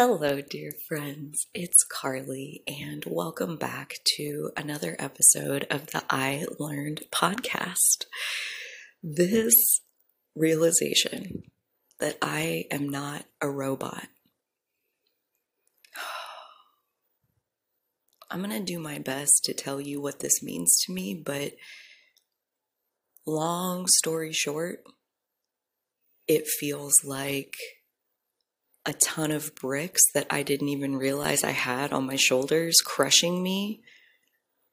Hello, dear friends. It's Carly, and welcome back to another episode of the I Learned podcast. This realization that I am not a robot. I'm going to do my best to tell you what this means to me, but long story short, it feels like a ton of bricks that I didn't even realize I had on my shoulders crushing me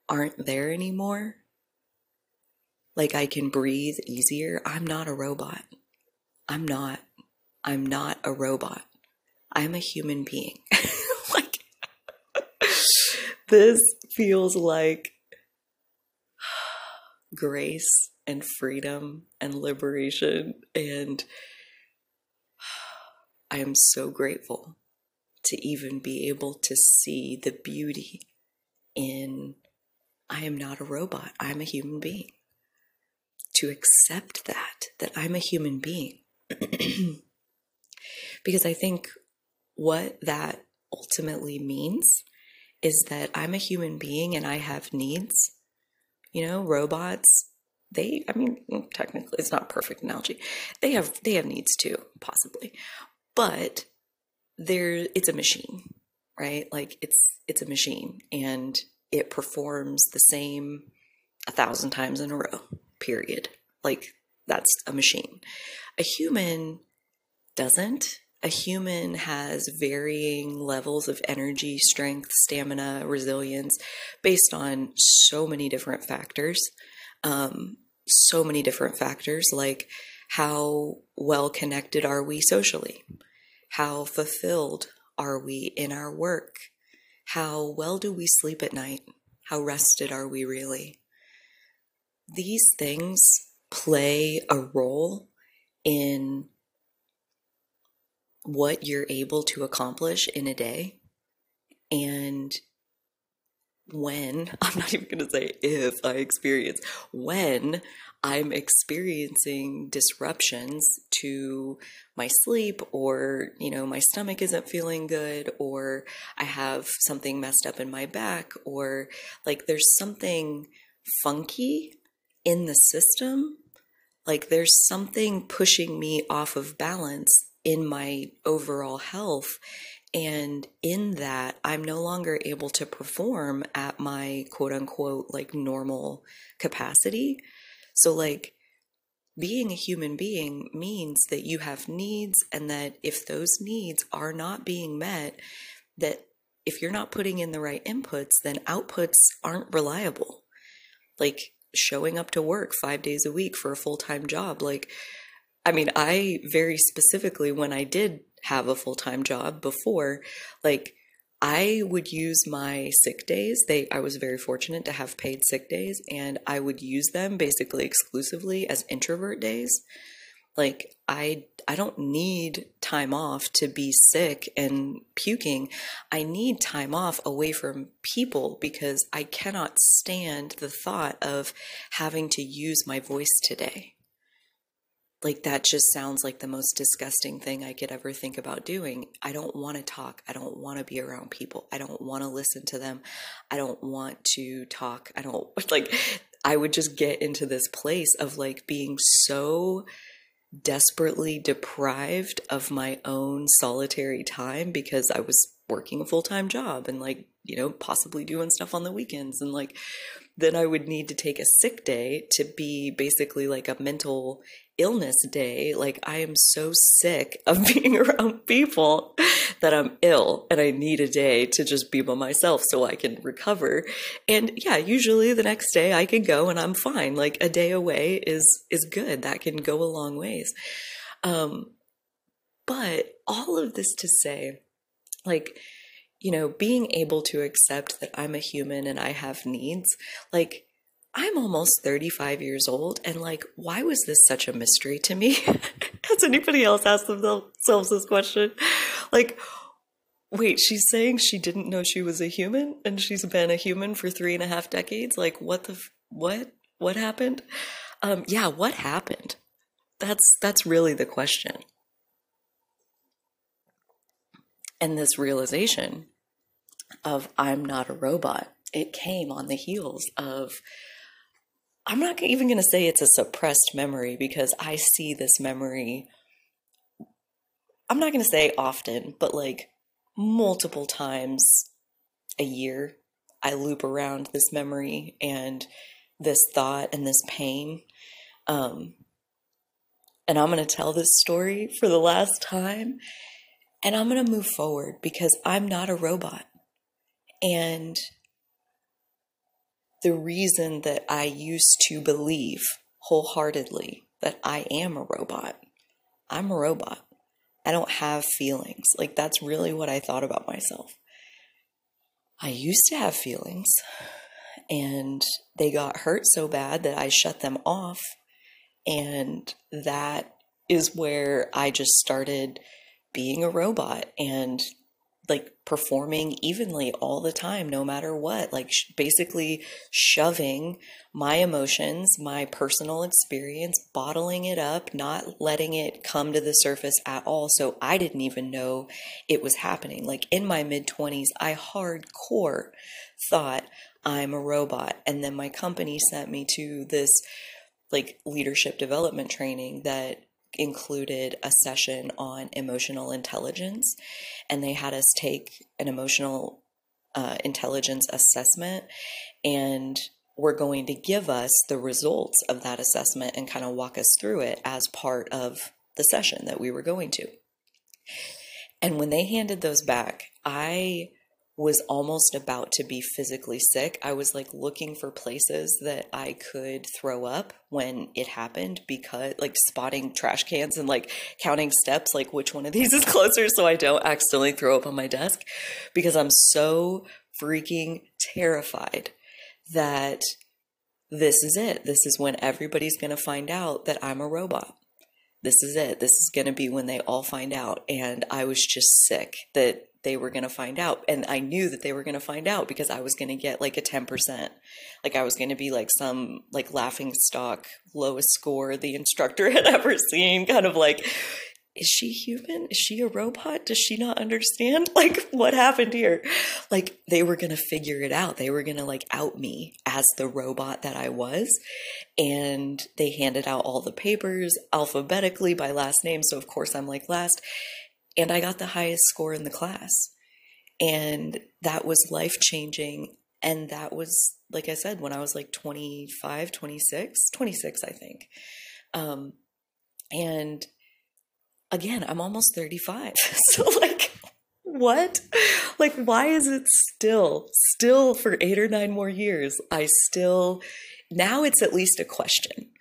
aren't there anymore. Like I can breathe easier. I'm not a robot. I'm not. I'm not a robot. I'm a human being. like, this feels like grace and freedom and liberation and I am so grateful to even be able to see the beauty in I am not a robot, I'm a human being. To accept that, that I'm a human being. because I think what that ultimately means is that I'm a human being and I have needs. You know, robots, they, I mean, technically it's not perfect analogy. They have, they have needs too, possibly but there it's a machine right? Like it's it's a machine and it performs the same a thousand times in a row period. Like that's a machine. A human doesn't. A human has varying levels of energy strength stamina resilience based on so many different factors um, so many different factors like how well connected are we socially how fulfilled are we in our work? How well do we sleep at night? How rested are we really? These things play a role in what you're able to accomplish in a day. And when, I'm not even going to say if I experience, when I'm experiencing disruptions to my sleep or, you know, my stomach isn't feeling good or I have something messed up in my back or like there's something funky in the system. Like there's something pushing me off of balance in my overall health. And in that, I'm no longer able to perform at my quote unquote like normal capacity so, like, being a human being means that you have needs, and that if those needs are not being met, that if you're not putting in the right inputs, then outputs aren't reliable. Like, showing up to work five days a week for a full time job. Like, I mean, I very specifically, when I did have a full time job before, like, I would use my sick days. They I was very fortunate to have paid sick days and I would use them basically exclusively as introvert days. Like I I don't need time off to be sick and puking. I need time off away from people because I cannot stand the thought of having to use my voice today like that just sounds like the most disgusting thing I could ever think about doing. I don't want to talk. I don't want to be around people. I don't want to listen to them. I don't want to talk. I don't like I would just get into this place of like being so desperately deprived of my own solitary time because I was working a full-time job and like, you know, possibly doing stuff on the weekends and like then I would need to take a sick day to be basically like a mental illness day. Like I am so sick of being around people that I'm ill and I need a day to just be by myself so I can recover. And yeah, usually the next day I can go and I'm fine. Like a day away is is good. That can go a long ways. Um but all of this to say like you know, being able to accept that I'm a human and I have needs, like I'm almost 35 years old, and like, why was this such a mystery to me? Has anybody else asked themselves this question? Like, wait, she's saying she didn't know she was a human and she's been a human for three and a half decades? Like, what the, what, what happened? Um, yeah, what happened? That's, that's really the question. And this realization of I'm not a robot, it came on the heels of I'm not even going to say it's a suppressed memory because I see this memory I'm not going to say often, but like multiple times a year I loop around this memory and this thought and this pain. Um, and I'm going to tell this story for the last time and I'm going to move forward because I'm not a robot. And the reason that I used to believe wholeheartedly that I am a robot, I'm a robot. I don't have feelings. Like, that's really what I thought about myself. I used to have feelings and they got hurt so bad that I shut them off. And that is where I just started being a robot and like performing evenly all the time, no matter what. Like sh- basically shoving my emotions, my personal experience, bottling it up, not letting it come to the surface at all. So I didn't even know it was happening. Like in my mid 20s, I hardcore thought I'm a robot. And then my company sent me to this like leadership development training that included a session on emotional intelligence, and they had us take an emotional uh, intelligence assessment, and were going to give us the results of that assessment and kind of walk us through it as part of the session that we were going to. And when they handed those back, I was almost about to be physically sick. I was like looking for places that I could throw up when it happened because like spotting trash cans and like counting steps, like which one of these is closer so I don't accidentally throw up on my desk because I'm so freaking terrified that this is it. This is when everybody's going to find out that I'm a robot. This is it. This is going to be when they all find out. And I was just sick that they were going to find out. And I knew that they were going to find out because I was going to get like a 10%. Like I was going to be like some like laughing stock lowest score the instructor had ever seen, kind of like, is she human? Is she a robot? Does she not understand? Like, what happened here? Like, they were going to figure it out. They were going to like out me as the robot that I was. And they handed out all the papers alphabetically by last name. So, of course, I'm like last and I got the highest score in the class. And that was life changing. And that was, like I said, when I was like 25, 26, 26, I think. Um, and again, I'm almost 35. so, like, what? Like, why is it still, still for eight or nine more years? I still, now it's at least a question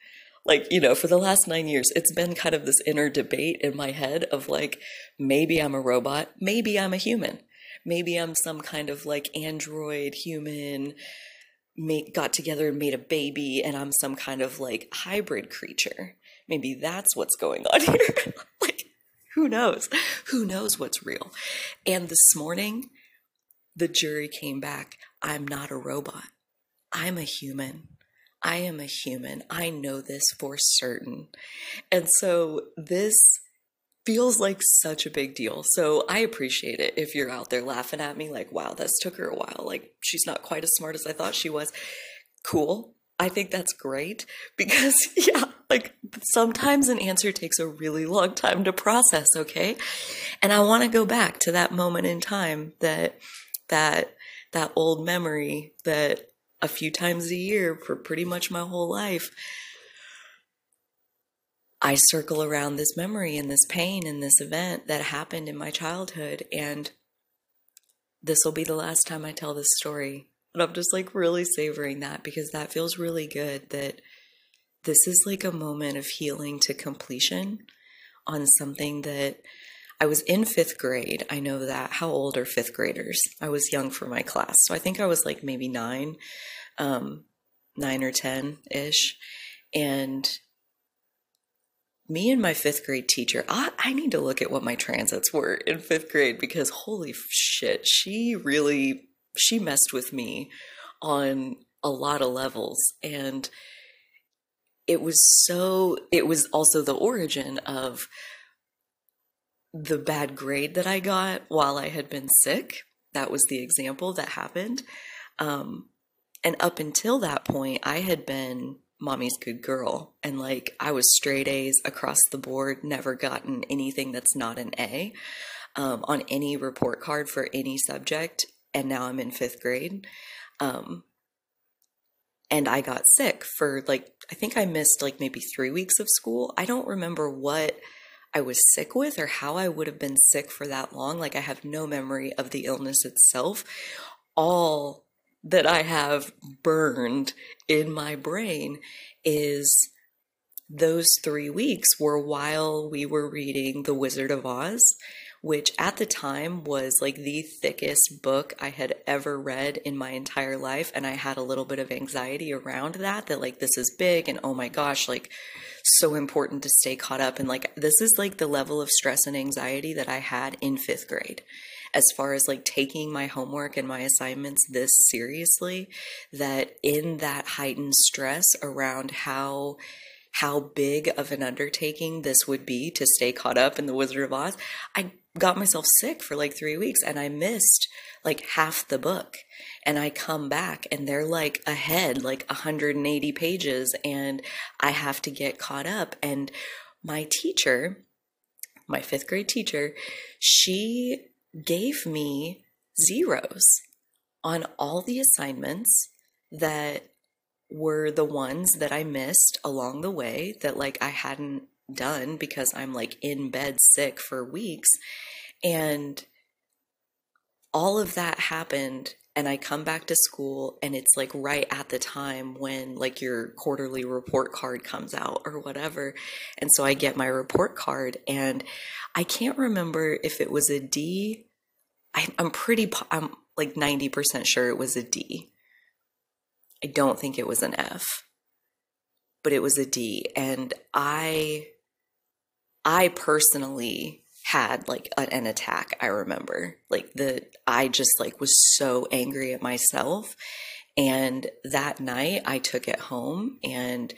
like you know for the last nine years it's been kind of this inner debate in my head of like maybe i'm a robot maybe i'm a human. Maybe i'm some kind of like android human made, got together and made a baby and i'm some kind of like hybrid creature. Maybe that's what's going on here. Like who knows? Who knows what's real? And this morning the jury came back. I'm not a robot. I'm a human I am a human. I know this for certain. And so this feels like such a big deal. So I appreciate it if you're out there laughing at me like, wow, this took her a while. Like, she's not quite as smart as I thought she was. Cool. I think that's great because, yeah, like sometimes an answer takes a really long time to process, okay? And I want to go back to that moment in time that, that, that old memory that a few times a year for pretty much my whole life. I circle around this memory and this pain and this event that happened in my childhood. And this will be the last time I tell this story. And I'm just like really savoring that because that feels really good that this is like a moment of healing to completion on something that I was in fifth grade. I know that. How old are fifth graders? I was young for my class. So I think I was like maybe nine, um, nine or 10 ish. And me and my fifth grade teacher, I, I, need to look at what my transits were in fifth grade because holy shit, she really, she messed with me on a lot of levels. And it was so, it was also the origin of the bad grade that I got while I had been sick. That was the example that happened. Um, and up until that point, I had been mommy's good girl. And like I was straight A's across the board, never gotten anything that's not an A um, on any report card for any subject. And now I'm in fifth grade. Um, and I got sick for like, I think I missed like maybe three weeks of school. I don't remember what I was sick with or how I would have been sick for that long. Like, I have no memory of the illness itself. All that I have burned in my brain is those three weeks were while we were reading The Wizard of Oz which at the time was like the thickest book I had ever read in my entire life. And I had a little bit of anxiety around that, that like this is big and oh my gosh, like so important to stay caught up. And like this is like the level of stress and anxiety that I had in fifth grade as far as like taking my homework and my assignments this seriously that in that heightened stress around how how big of an undertaking this would be to stay caught up in the Wizard of Oz, I got myself sick for like three weeks and I missed like half the book. And I come back and they're like ahead, like 180 pages, and I have to get caught up. And my teacher, my fifth grade teacher, she gave me zeros on all the assignments that were the ones that I missed along the way that like I hadn't done because I'm like in bed sick for weeks. And all of that happened and I come back to school and it's like right at the time when like your quarterly report card comes out or whatever. And so I get my report card and I can't remember if it was a D. I, I'm pretty, I'm like 90% sure it was a D. I don't think it was an F, but it was a D. And I I personally had like an attack i remember. Like the i just like was so angry at myself. And that night i took it home and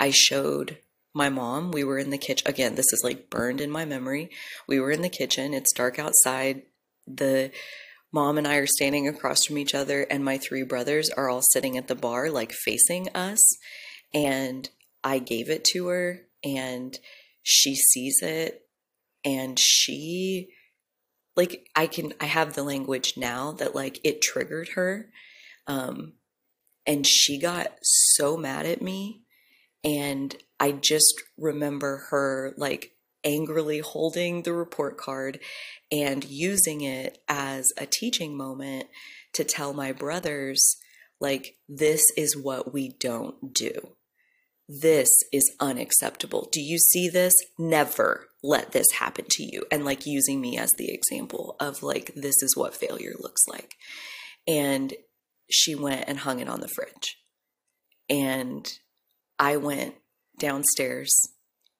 i showed my mom. We were in the kitchen again this is like burned in my memory. We were in the kitchen. It's dark outside. The mom and i are standing across from each other and my three brothers are all sitting at the bar like facing us. And i gave it to her and she sees it and she like I can I have the language now that like it triggered her um and she got so mad at me and I just remember her like angrily holding the report card and using it as a teaching moment to tell my brothers like this is what we don't do this is unacceptable. Do you see this? Never let this happen to you. And like using me as the example of like, this is what failure looks like. And she went and hung it on the fridge. And I went downstairs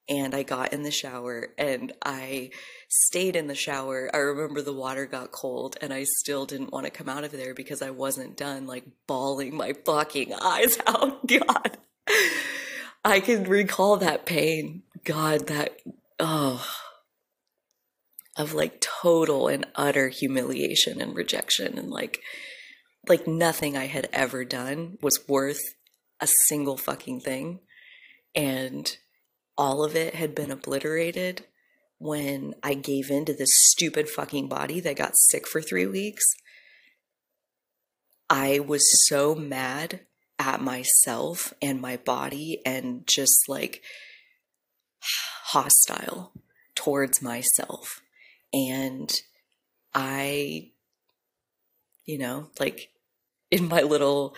and I got in the shower and I stayed in the shower. I remember the water got cold and I still didn't want to come out of there because I wasn't done like bawling my fucking eyes out. God. I can recall that pain. God, that, oh, of like total and utter humiliation and rejection. And like, like nothing I had ever done was worth a single fucking thing. And all of it had been obliterated when I gave in to this stupid fucking body that got sick for three weeks. I was so mad at myself and my body and just like hostile towards myself. And I, you know, like in my little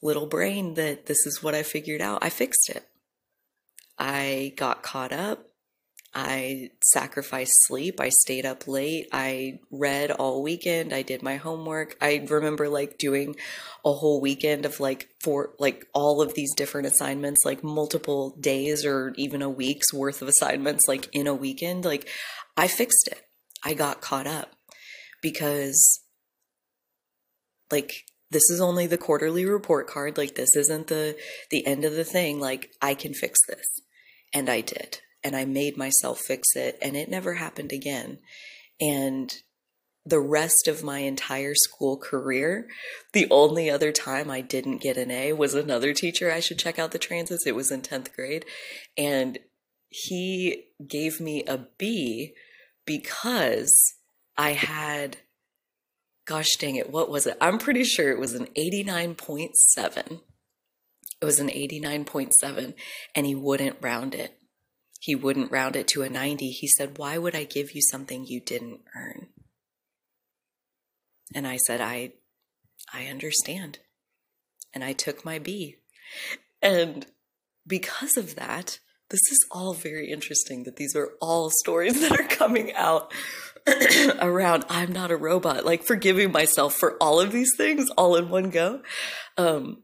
little brain that this is what I figured out. I fixed it. I got caught up. I sacrificed sleep. I stayed up late. I read all weekend. I did my homework. I remember like doing a whole weekend of like for like all of these different assignments, like multiple days or even a week's worth of assignments, like in a weekend. Like I fixed it. I got caught up because like this is only the quarterly report card. Like this isn't the the end of the thing. Like I can fix this. And I did and I made myself fix it and it never happened again. And the rest of my entire school career, the only other time I didn't get an A was another teacher. I should check out the transits. It was in 10th grade. And he gave me a B because I had, gosh dang it, what was it? I'm pretty sure it was an 89.7. It was an 89.7, and he wouldn't round it. He wouldn't round it to a 90. He said, Why would I give you something you didn't earn? And I said, I I understand. And I took my B. And because of that, this is all very interesting that these are all stories that are coming out around I'm not a robot, like forgiving myself for all of these things all in one go. Um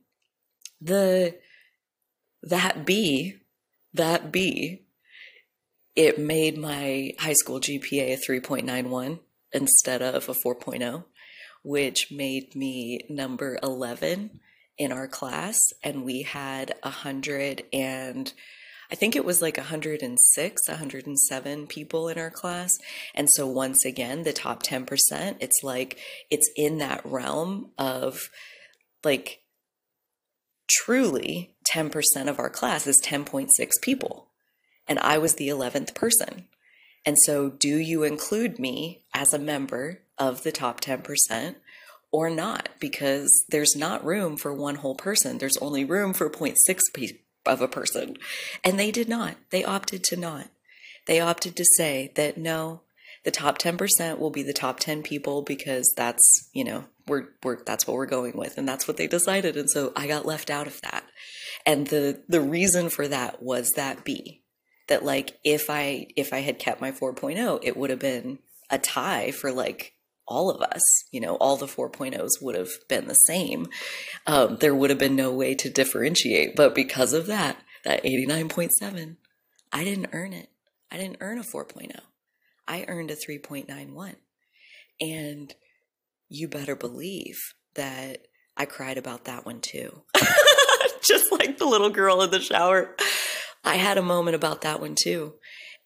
the that B, that B, it made my high school GPA a 3.91 instead of a 4.0 which made me number 11 in our class. And we had hundred and I think it was like 106, 107 people in our class. And so once again, the top 10%, it's like it's in that realm of like truly 10% of our class is 10.6 people. And I was the 11th person. And so, do you include me as a member of the top 10% or not? Because there's not room for one whole person. There's only room for 0.6 of a person. And they did not. They opted to not. They opted to say that no, the top 10% will be the top 10 people because that's, you know, we're, we're that's what we're going with and that's what they decided and so I got left out of that. And the the reason for that was that B that like if I if I had kept my 4.0, it would have been a tie for like all of us. You know, all the 4.0s would have been the same. Um, there would have been no way to differentiate. But because of that, that 89.7, I didn't earn it. I didn't earn a 4.0. I earned a 3.91. And you better believe that I cried about that one too. Just like the little girl in the shower. I had a moment about that one too.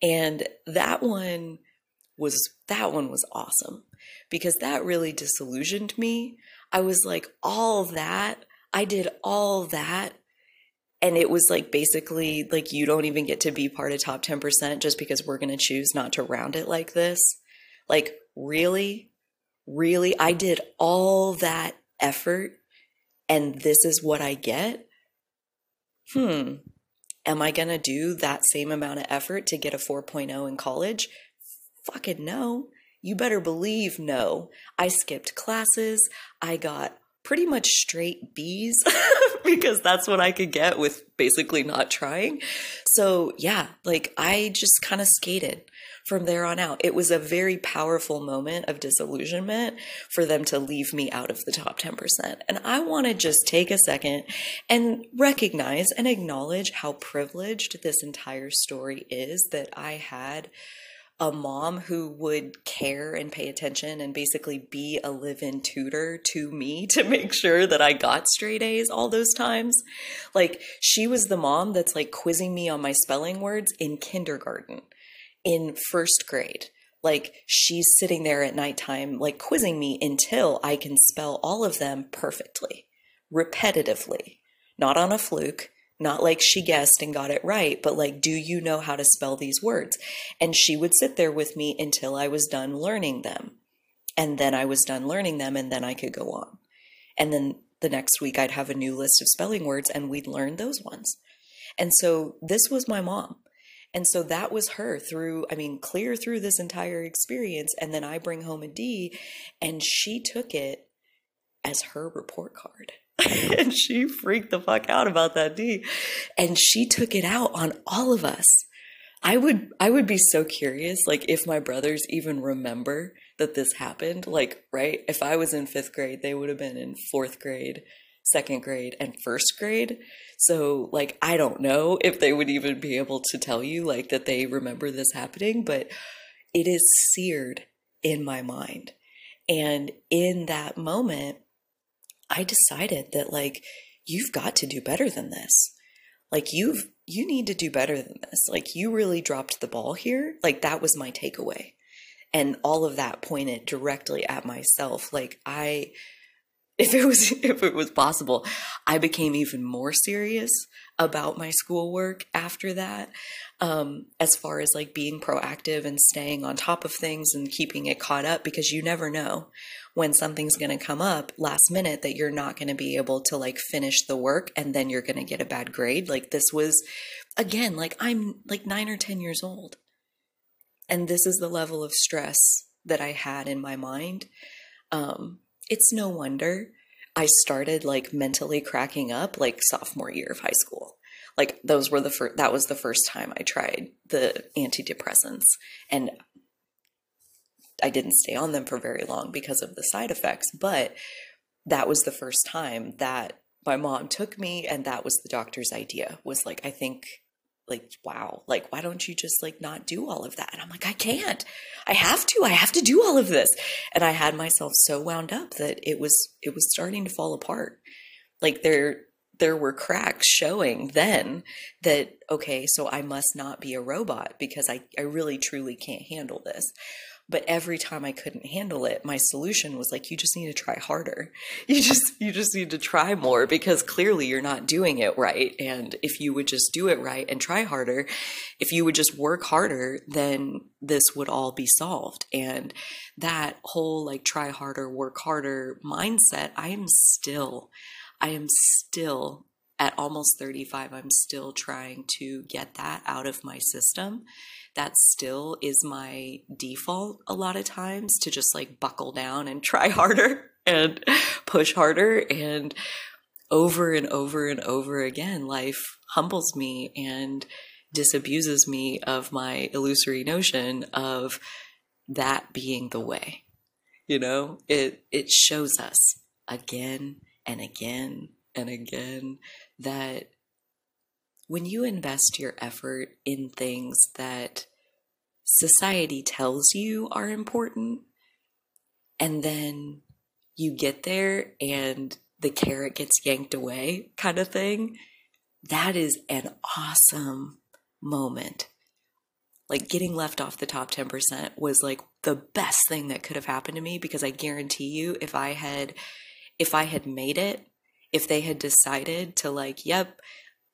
And that one was that one was awesome because that really disillusioned me. I was like all that, I did all that and it was like basically like you don't even get to be part of top 10% just because we're going to choose not to round it like this. Like really? Really? I did all that effort and this is what I get? Hmm. Am I going to do that same amount of effort to get a 4.0 in college? Fucking no. You better believe no. I skipped classes. I got pretty much straight B's because that's what I could get with basically not trying. So, yeah, like I just kind of skated from there on out. It was a very powerful moment of disillusionment for them to leave me out of the top 10%. And I want to just take a second and recognize and acknowledge how privileged this entire story is that I had a mom who would care and pay attention and basically be a live in tutor to me to make sure that I got straight A's all those times. Like, she was the mom that's like quizzing me on my spelling words in kindergarten in first grade. Like she's sitting there at nighttime, like quizzing me until I can spell all of them perfectly, repetitively, not on a fluke, not like she guessed and got it right, but like, do you know how to spell these words? And she would sit there with me until I was done learning them. And then I was done learning them, and then I could go on. And then the next week, I'd have a new list of spelling words, and we'd learn those ones. And so this was my mom. And so that was her through, I mean, clear through this entire experience. And then I bring home a D, and she took it as her report card. and she freaked the fuck out about that D. And she took it out on all of us. I would I would be so curious like if my brothers even remember that this happened like right if I was in 5th grade they would have been in 4th grade second grade and first grade. So, like, I don't know if they would even be able to tell you, like, that they remember this happening, but it is seared in my mind. And in that moment, I decided that, like, you've got to do better than this. like you've you need to do better than this. Like you really dropped the ball here. Like that was my takeaway. And all of that pointed directly at myself. Like I if it was if it was possible, I became even more serious about my schoolwork after that. Um, as far as like being proactive and staying on top of things and keeping it caught up because you never know when something's going to come up last minute that you're not going to be able to like finish the work and then you're going to get a bad grade. Like this was again, like I'm like 9 or 10 years old. And this is the level of stress that I had in my mind. Um, it's no wonder I started like mentally cracking up like sophomore year of high school. Like those were the first that was the first time I tried the antidepressants and I didn't stay on them for very long because of the side effects, but that was the first time that my mom took me and that was the doctor's idea was like I think like wow like why don't you just like not do all of that? And i'm like i can't. I have to. I have to do all of this. And i had myself so wound up that it was it was starting to fall apart. Like there there were cracks showing then that okay so i must not be a robot because i i really truly can't handle this but every time i couldn't handle it my solution was like you just need to try harder. You just you just need to try more because clearly you're not doing it right and if you would just do it right and try harder if you would just work harder then this would all be solved. And that whole like try harder work harder mindset i am still i am still at almost 35 i'm still trying to get that out of my system that still is my default a lot of times to just like buckle down and try harder and push harder. And over and over and over again, life humbles me and disabuses me of my illusory notion of that being the way. You know, it it shows us again and again and again that when you invest your effort in things that society tells you are important, and then you get there and the carrot gets yanked away, kind of thing, that is an awesome moment. Like getting left off the top 10% was like the best thing that could have happened to me because I guarantee you if I had if I had made it, if they had decided to like, yep,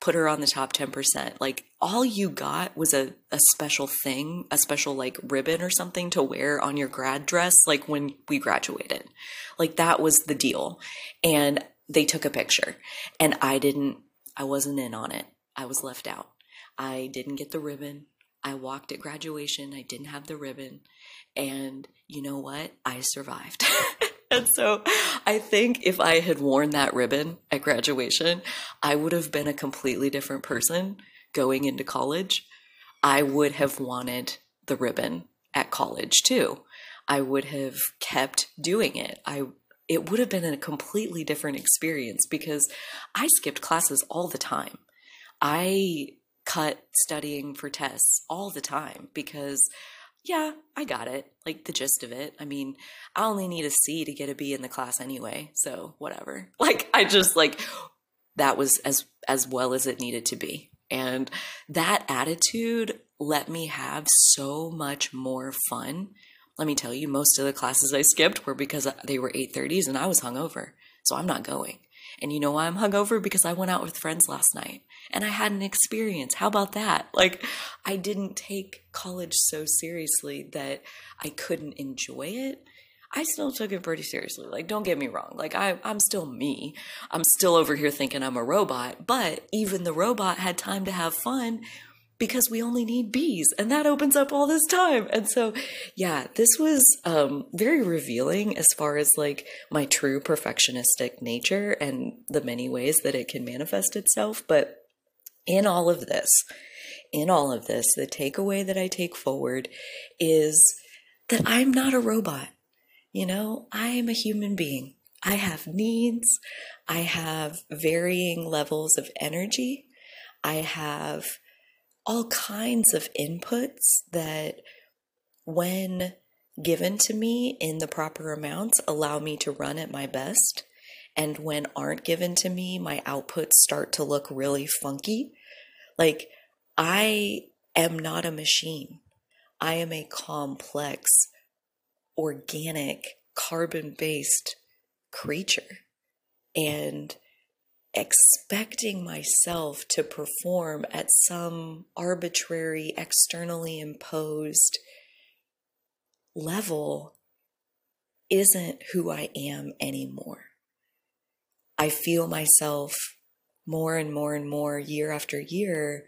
put her on the top 10%. Like all you got was a, a special thing, a special like ribbon or something to wear on your grad dress, like when we graduated. Like that was the deal. And they took a picture and I didn't, I wasn't in on it. I was left out. I didn't get the ribbon. I walked at graduation. I didn't have the ribbon. And you know what? I survived. and so I think if I had worn that ribbon at graduation, I would have been a completely different person going into college. I would have wanted the ribbon at college too. I would have kept doing it. I it would have been a completely different experience because I skipped classes all the time. I cut studying for tests all the time because yeah, I got it. Like the gist of it. I mean, I only need a C to get a B in the class anyway, so whatever. Like I just like that was as as well as it needed to be. And that attitude let me have so much more fun. Let me tell you, most of the classes I skipped were because uh, they were 8:30s and I was hungover. So I'm not going. And you know why I'm hungover? Because I went out with friends last night and I had an experience. How about that? Like, I didn't take college so seriously that I couldn't enjoy it. I still took it pretty seriously. Like, don't get me wrong. Like, I, I'm still me. I'm still over here thinking I'm a robot, but even the robot had time to have fun because we only need B's and that opens up all this time. And so, yeah, this was um, very revealing as far as like my true perfectionistic nature and the many ways that it can manifest itself. But in all of this, in all of this, the takeaway that I take forward is that I'm not a robot. You know, I am a human being. I have needs. I have varying levels of energy. I have all kinds of inputs that, when given to me in the proper amounts, allow me to run at my best. And when aren't given to me, my outputs start to look really funky. Like, I am not a machine. I am a complex, organic, carbon based creature. And expecting myself to perform at some arbitrary, externally imposed level isn't who I am anymore. I feel myself more and more and more year after year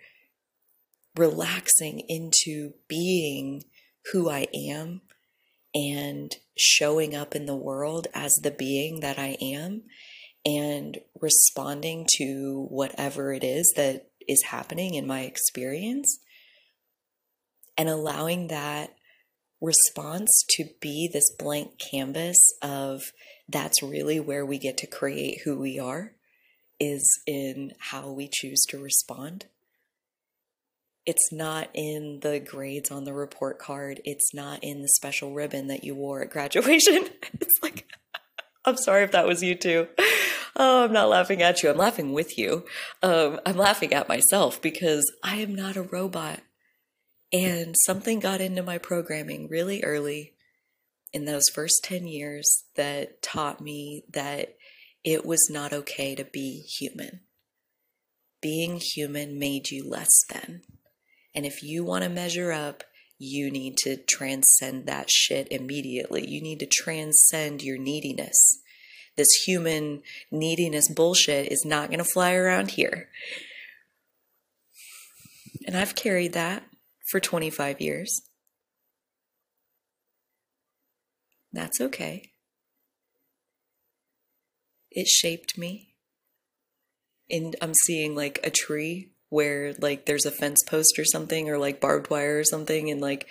relaxing into being who I am and showing up in the world as the being that I am and responding to whatever it is that is happening in my experience and allowing that response to be this blank canvas of that's really where we get to create who we are is in how we choose to respond. It's not in the grades on the report card. It's not in the special ribbon that you wore at graduation. It's like, I'm sorry if that was you too. Oh, I'm not laughing at you. I'm laughing with you. Um, I'm laughing at myself because I am not a robot. And something got into my programming really early in those first 10 years that taught me that it was not okay to be human. Being human made you less than. And if you want to measure up, you need to transcend that shit immediately. You need to transcend your neediness. This human neediness bullshit is not going to fly around here. And I've carried that for 25 years. That's okay. It shaped me. And I'm seeing like a tree where like there's a fence post or something or like barbed wire or something and like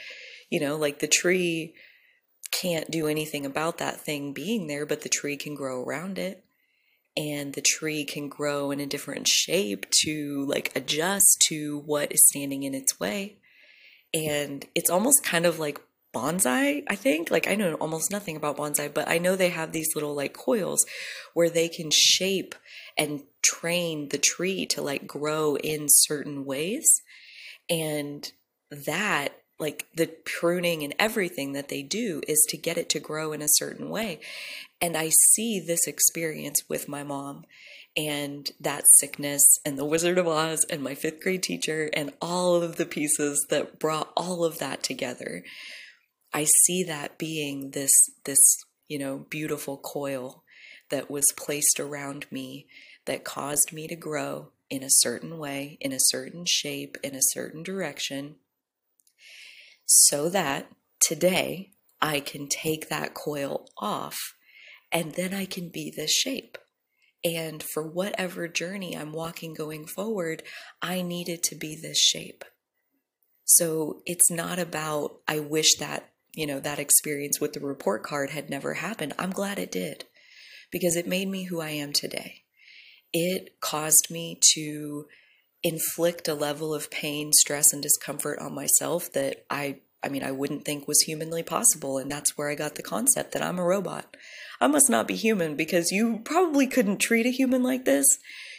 you know like the tree can't do anything about that thing being there but the tree can grow around it. And the tree can grow in a different shape to like adjust to what is standing in its way. And it's almost kind of like bonsai i think. Like i know almost nothing about bonsai but i know they have these little like coils where they can shape and train the tree to like grow in certain ways. And that, like the pruning and everything that they do, is to get it to grow in a certain way. And I see this experience with my mom and that sickness and the Wizard of Oz and my fifth grade teacher and all of the pieces that brought all of that together. I see that being this this you know beautiful coil that was placed around me that caused me to grow in a certain way, in a certain shape, in a certain direction, so that today I can take that coil off and then I can be this shape. And for whatever journey I'm walking going forward, I needed to be this shape. So it's not about, I wish that, you know, that experience with the report card had never happened. I'm glad it did because it made me who I am today it caused me to inflict a level of pain, stress, and discomfort on myself that I I mean, I wouldn't think was humanly possible. And that's where I got the concept that I'm a robot. I must not be human because you probably couldn't treat a human like this.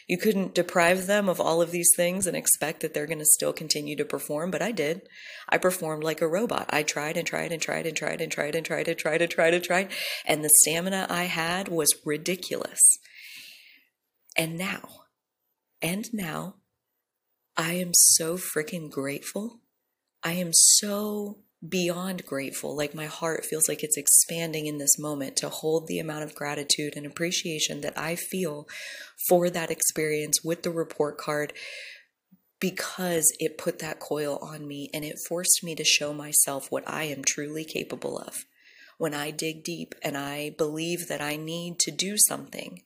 You couldn't deprive them of all of these things and expect that they're going to still continue to perform, but I did. I performed like a robot. I tried and tried and tried and tried and tried and tried and tried and tried and tried. And the stamina I had was ridiculous. And now, and now, I am so freaking grateful. I am so beyond grateful. Like my heart feels like it's expanding in this moment to hold the amount of gratitude and appreciation that I feel for that experience with the report card because it put that coil on me and it forced me to show myself what I am truly capable of. When I dig deep and I believe that I need to do something,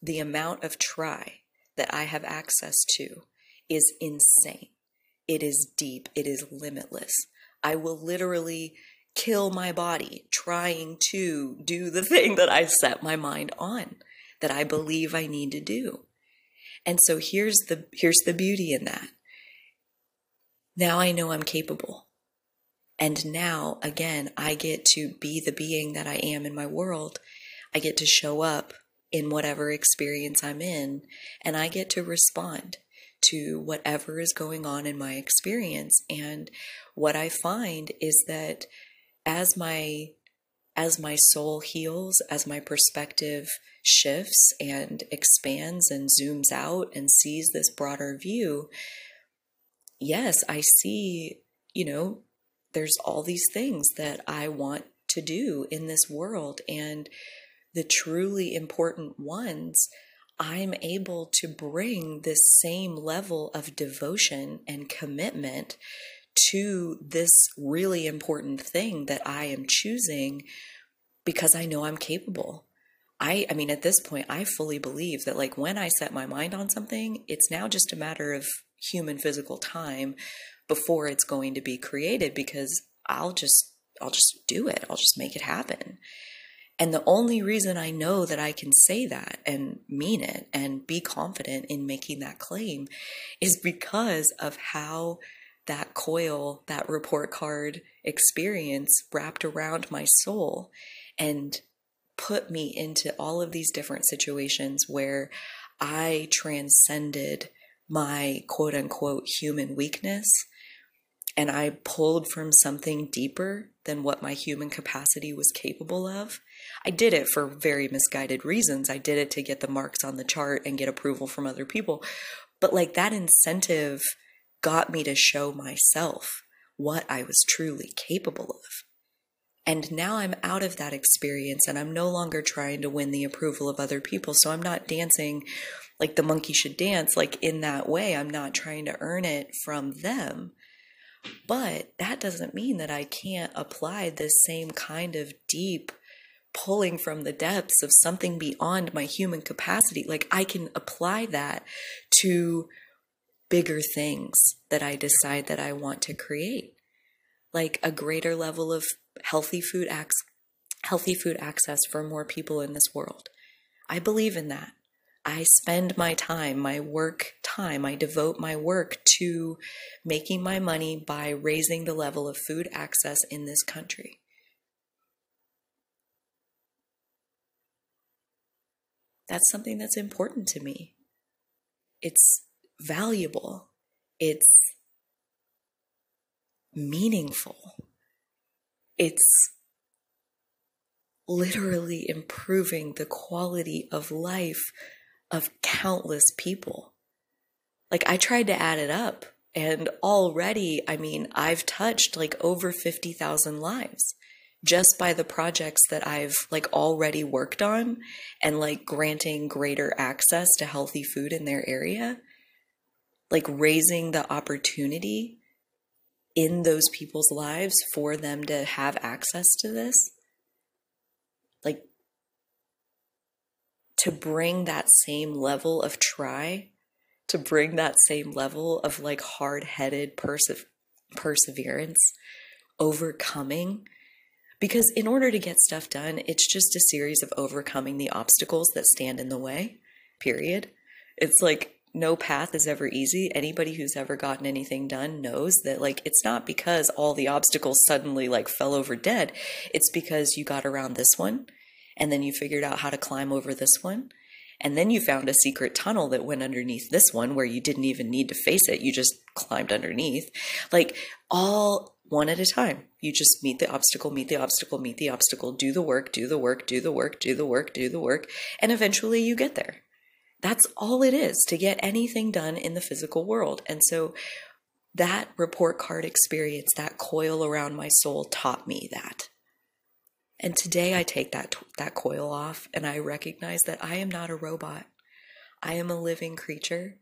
the amount of try that I have access to is insane. It is deep, it is limitless. I will literally kill my body trying to do the thing that I set my mind on, that I believe I need to do. And so here's the here's the beauty in that. Now I know I'm capable. And now again, I get to be the being that I am in my world. I get to show up in whatever experience I'm in, and I get to respond to whatever is going on in my experience. And what I find is that as my as my soul heals, as my perspective shifts and expands and zooms out and sees this broader view, yes, I see, you know, there's all these things that I want to do in this world. And the truly important ones, I'm able to bring this same level of devotion and commitment to this really important thing that I am choosing because I know I'm capable. I I mean at this point I fully believe that like when I set my mind on something, it's now just a matter of human physical time before it's going to be created because I'll just I'll just do it. I'll just make it happen. And the only reason I know that I can say that and mean it and be confident in making that claim is because of how that coil, that report card experience wrapped around my soul and put me into all of these different situations where I transcended my quote unquote human weakness and I pulled from something deeper than what my human capacity was capable of. I did it for very misguided reasons. I did it to get the marks on the chart and get approval from other people. But like that incentive got me to show myself what I was truly capable of. And now I'm out of that experience and I'm no longer trying to win the approval of other people. So I'm not dancing like the monkey should dance, like in that way. I'm not trying to earn it from them. But that doesn't mean that I can't apply this same kind of deep pulling from the depths of something beyond my human capacity. Like I can apply that to bigger things that I decide that I want to create, like a greater level of healthy food ac- healthy food access for more people in this world. I believe in that. I spend my time, my work time, I devote my work to making my money by raising the level of food access in this country. That's something that's important to me. It's valuable. It's meaningful. It's literally improving the quality of life of countless people. Like I tried to add it up and already, I mean, I've touched like over 50,000 lives just by the projects that I've like already worked on and like granting greater access to healthy food in their area. Like raising the opportunity in those people's lives for them to have access to this. Like to bring that same level of try, to bring that same level of like hard headed perse- perseverance, overcoming. Because in order to get stuff done, it's just a series of overcoming the obstacles that stand in the way, period. It's like no path is ever easy. Anybody who's ever gotten anything done knows that like it's not because all the obstacles suddenly like fell over dead. It's because you got around this one and then you figured out how to climb over this one. And then you found a secret tunnel that went underneath this one where you didn't even need to face it. You just climbed underneath. Like all one at a time. You just meet the obstacle, meet the obstacle, meet the obstacle, do the work, do the work, do the work, do the work, do the work, and eventually you get there. That's all it is to get anything done in the physical world. And so that report card experience, that coil around my soul taught me that. And today I take that that coil off and I recognize that I am not a robot. I am a living creature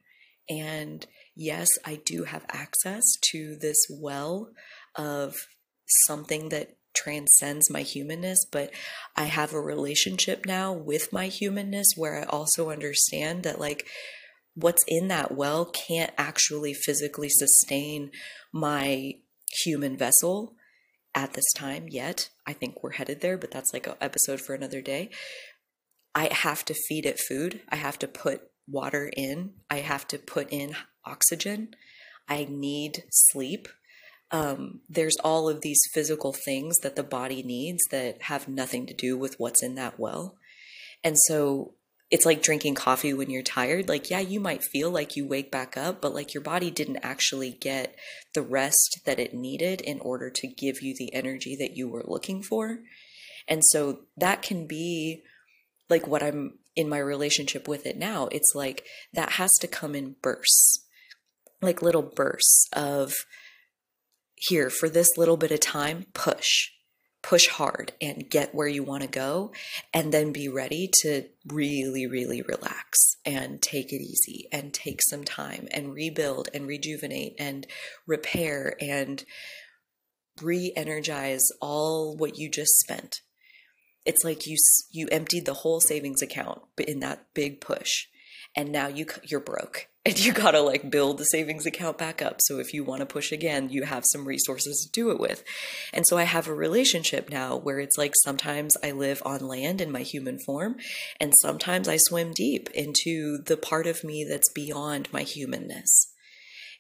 and yes, I do have access to this well of something that transcends my humanness, but I have a relationship now with my humanness where I also understand that like what's in that well can't actually physically sustain my human vessel at this time yet. I think we're headed there, but that's like an episode for another day. I have to feed it food. I have to put water in. I have to put in oxygen. I need sleep um, there's all of these physical things that the body needs that have nothing to do with what's in that well. And so it's like drinking coffee when you're tired. Like, yeah, you might feel like you wake back up, but like your body didn't actually get the rest that it needed in order to give you the energy that you were looking for. And so that can be like what I'm in my relationship with it now. It's like that has to come in bursts, like little bursts of here for this little bit of time, push push hard and get where you want to go and then be ready to really really relax and take it easy and take some time and rebuild and rejuvenate and repair and re-energize all what you just spent. It's like you you emptied the whole savings account in that big push and now you you're broke and you got to like build the savings account back up so if you want to push again you have some resources to do it with and so i have a relationship now where it's like sometimes i live on land in my human form and sometimes i swim deep into the part of me that's beyond my humanness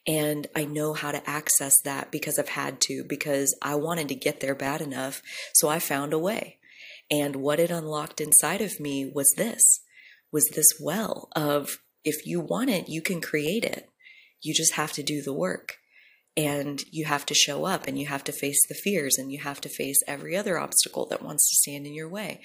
and I know how to access that because I've had to, because I wanted to get there bad enough. So I found a way. And what it unlocked inside of me was this was this well of if you want it, you can create it. You just have to do the work and you have to show up and you have to face the fears and you have to face every other obstacle that wants to stand in your way.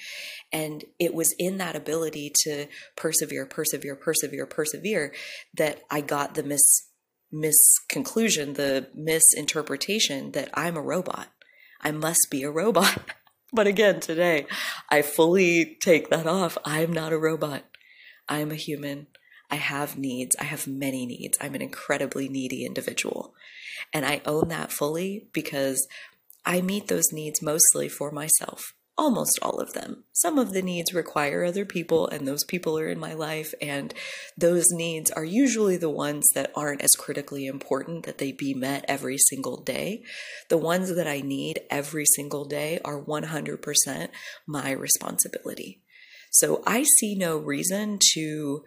And it was in that ability to persevere, persevere, persevere, persevere that I got the mis misconclusion, the misinterpretation that I'm a robot. I must be a robot. but again, today I fully take that off. I'm not a robot. I'm a human. I have needs. I have many needs. I'm an incredibly needy individual. And I own that fully because I meet those needs mostly for myself. Almost all of them. Some of the needs require other people, and those people are in my life, and those needs are usually the ones that aren't as critically important that they be met every single day. The ones that I need every single day are 100% my responsibility. So I see no reason to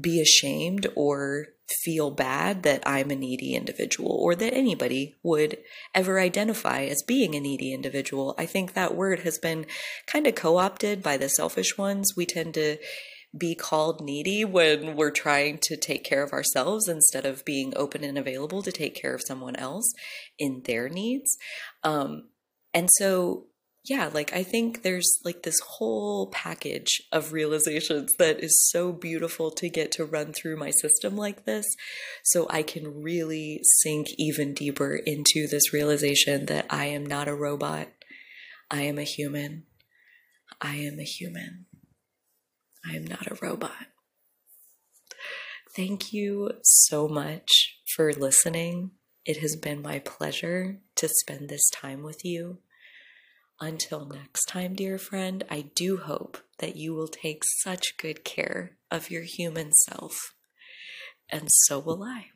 be ashamed or feel bad that I'm a needy individual or that anybody would ever identify as being a needy individual. I think that word has been kind of co opted by the selfish ones. We tend to be called needy when we're trying to take care of ourselves instead of being open and available to take care of someone else in their needs. Um, and so yeah, like I think there's like this whole package of realizations that is so beautiful to get to run through my system like this. So I can really sink even deeper into this realization that I am not a robot. I am a human. I am a human. I am not a robot. Thank you so much for listening. It has been my pleasure to spend this time with you. Until next time, dear friend, I do hope that you will take such good care of your human self. And so will I.